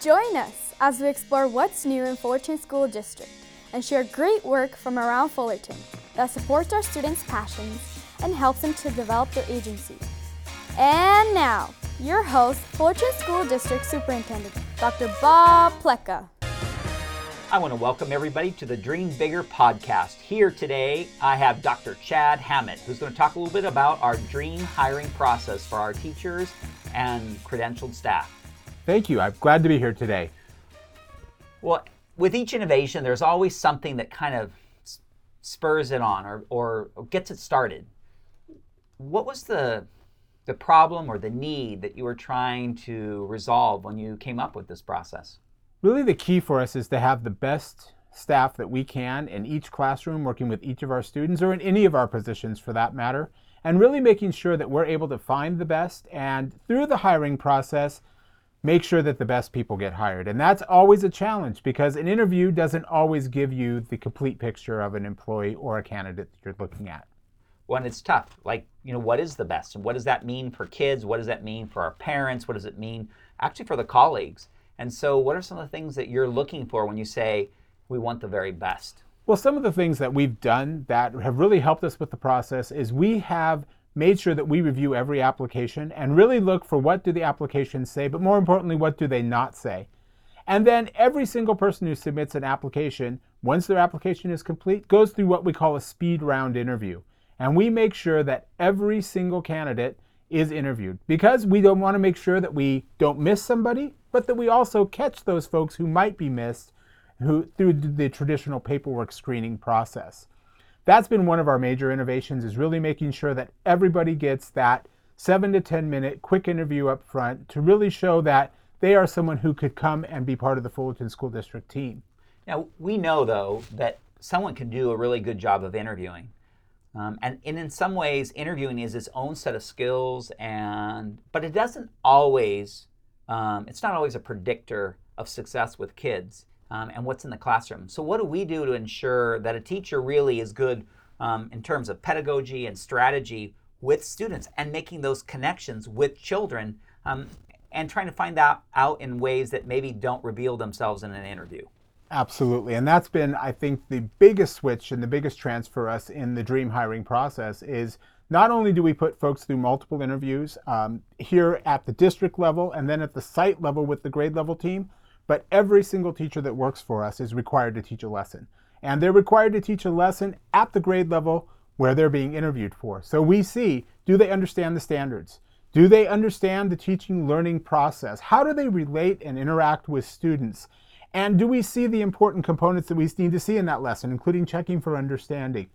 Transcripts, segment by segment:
Join us as we explore what's new in Fullerton School District and share great work from around Fullerton that supports our students' passions and helps them to develop their agency. And now, your host, Fullerton School District Superintendent, Dr. Bob Pletka. I want to welcome everybody to the Dream Bigger podcast. Here today, I have Dr. Chad Hammett, who's going to talk a little bit about our dream hiring process for our teachers and credentialed staff. Thank you. I'm glad to be here today. Well, with each innovation, there's always something that kind of spurs it on or, or gets it started. What was the the problem or the need that you were trying to resolve when you came up with this process? Really, the key for us is to have the best staff that we can in each classroom, working with each of our students, or in any of our positions for that matter, and really making sure that we're able to find the best and through the hiring process, make sure that the best people get hired. And that's always a challenge because an interview doesn't always give you the complete picture of an employee or a candidate that you're looking at. When it's tough, like, you know, what is the best? And what does that mean for kids? What does that mean for our parents? What does it mean actually for the colleagues? And so, what are some of the things that you're looking for when you say we want the very best? Well, some of the things that we've done that have really helped us with the process is we have made sure that we review every application and really look for what do the applications say, but more importantly, what do they not say. And then every single person who submits an application, once their application is complete, goes through what we call a speed round interview. And we make sure that every single candidate is interviewed because we don't want to make sure that we don't miss somebody, but that we also catch those folks who might be missed who, through the traditional paperwork screening process. That's been one of our major innovations is really making sure that everybody gets that seven to 10 minute quick interview up front to really show that they are someone who could come and be part of the Fullerton School District team. Now, we know though that someone can do a really good job of interviewing. Um, and, and in some ways, interviewing is its own set of skills, and but it doesn't always um, it's not always a predictor of success with kids um, and what's in the classroom. So, what do we do to ensure that a teacher really is good um, in terms of pedagogy and strategy with students and making those connections with children um, and trying to find that out in ways that maybe don't reveal themselves in an interview? Absolutely. And that's been, I think, the biggest switch and the biggest transfer for us in the dream hiring process is not only do we put folks through multiple interviews um, here at the district level and then at the site level with the grade level team, but every single teacher that works for us is required to teach a lesson. And they're required to teach a lesson at the grade level where they're being interviewed for. So we see do they understand the standards? Do they understand the teaching learning process? How do they relate and interact with students? And do we see the important components that we need to see in that lesson, including checking for understanding?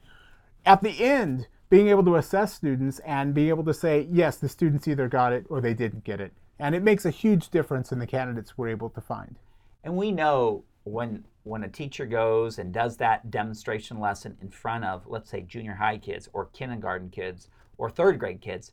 At the end, being able to assess students and being able to say, yes, the students either got it or they didn't get it. And it makes a huge difference in the candidates we're able to find. And we know when when a teacher goes and does that demonstration lesson in front of, let's say, junior high kids or kindergarten kids or third grade kids,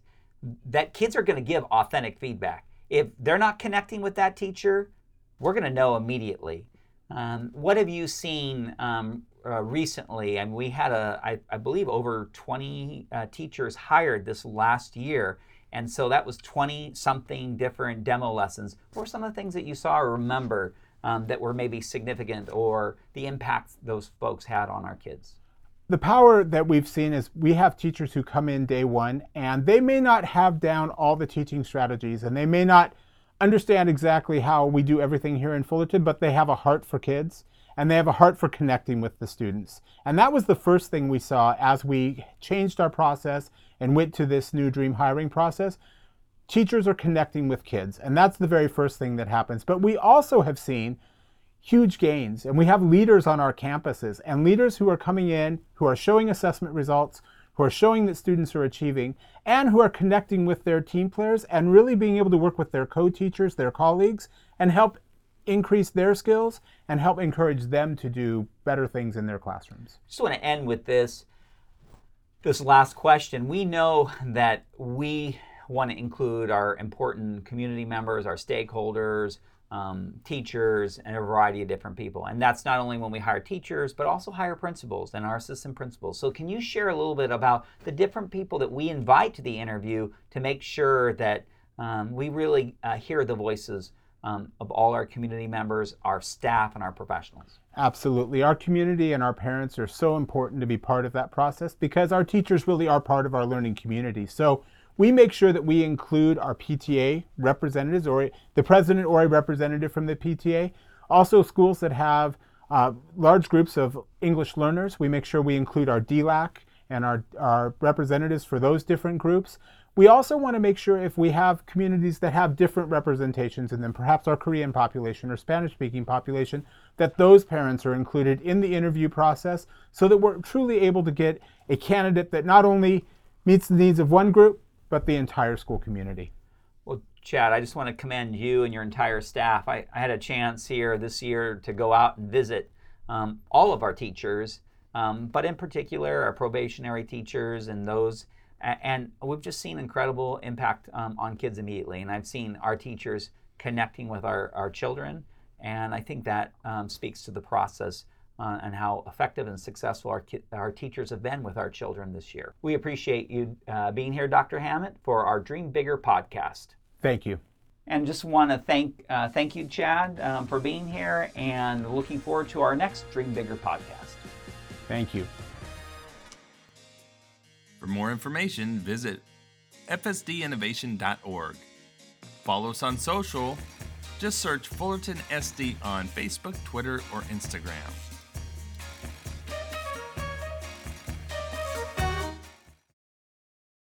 that kids are going to give authentic feedback. If they're not connecting with that teacher, we're going to know immediately. Um, what have you seen um, uh, recently, and we had a, I, I believe, over 20 uh, teachers hired this last year. And so that was 20 something different demo lessons. What were some of the things that you saw or remember um, that were maybe significant or the impact those folks had on our kids? The power that we've seen is we have teachers who come in day one and they may not have down all the teaching strategies and they may not understand exactly how we do everything here in Fullerton, but they have a heart for kids and they have a heart for connecting with the students. And that was the first thing we saw as we changed our process and went to this new dream hiring process. Teachers are connecting with kids, and that's the very first thing that happens. But we also have seen huge gains, and we have leaders on our campuses and leaders who are coming in, who are showing assessment results, who are showing that students are achieving, and who are connecting with their team players and really being able to work with their co teachers, their colleagues, and help increase their skills and help encourage them to do better things in their classrooms. Just want to end with this this last question. We know that we want to include our important community members, our stakeholders, um, teachers, and a variety of different people. And that's not only when we hire teachers, but also hire principals and our assistant principals. So, can you share a little bit about the different people that we invite to the interview to make sure that um, we really uh, hear the voices um, of all our community members, our staff, and our professionals. Absolutely. Our community and our parents are so important to be part of that process because our teachers really are part of our learning community. So we make sure that we include our PTA representatives or the president or a representative from the PTA. Also, schools that have uh, large groups of English learners, we make sure we include our DLAC and our, our representatives for those different groups. We also want to make sure if we have communities that have different representations and then perhaps our Korean population or Spanish speaking population, that those parents are included in the interview process so that we're truly able to get a candidate that not only meets the needs of one group, but the entire school community. Well, Chad, I just want to commend you and your entire staff. I, I had a chance here this year to go out and visit um, all of our teachers, um, but in particular our probationary teachers and those and we've just seen incredible impact um, on kids immediately. And I've seen our teachers connecting with our, our children, and I think that um, speaks to the process uh, and how effective and successful our, ki- our teachers have been with our children this year. We appreciate you uh, being here, Dr. Hammett, for our Dream Bigger podcast. Thank you. And just want to thank uh, thank you, Chad, um, for being here, and looking forward to our next Dream Bigger podcast. Thank you. For more information, visit fsdinnovation.org. Follow us on social. Just search Fullerton SD on Facebook, Twitter, or Instagram.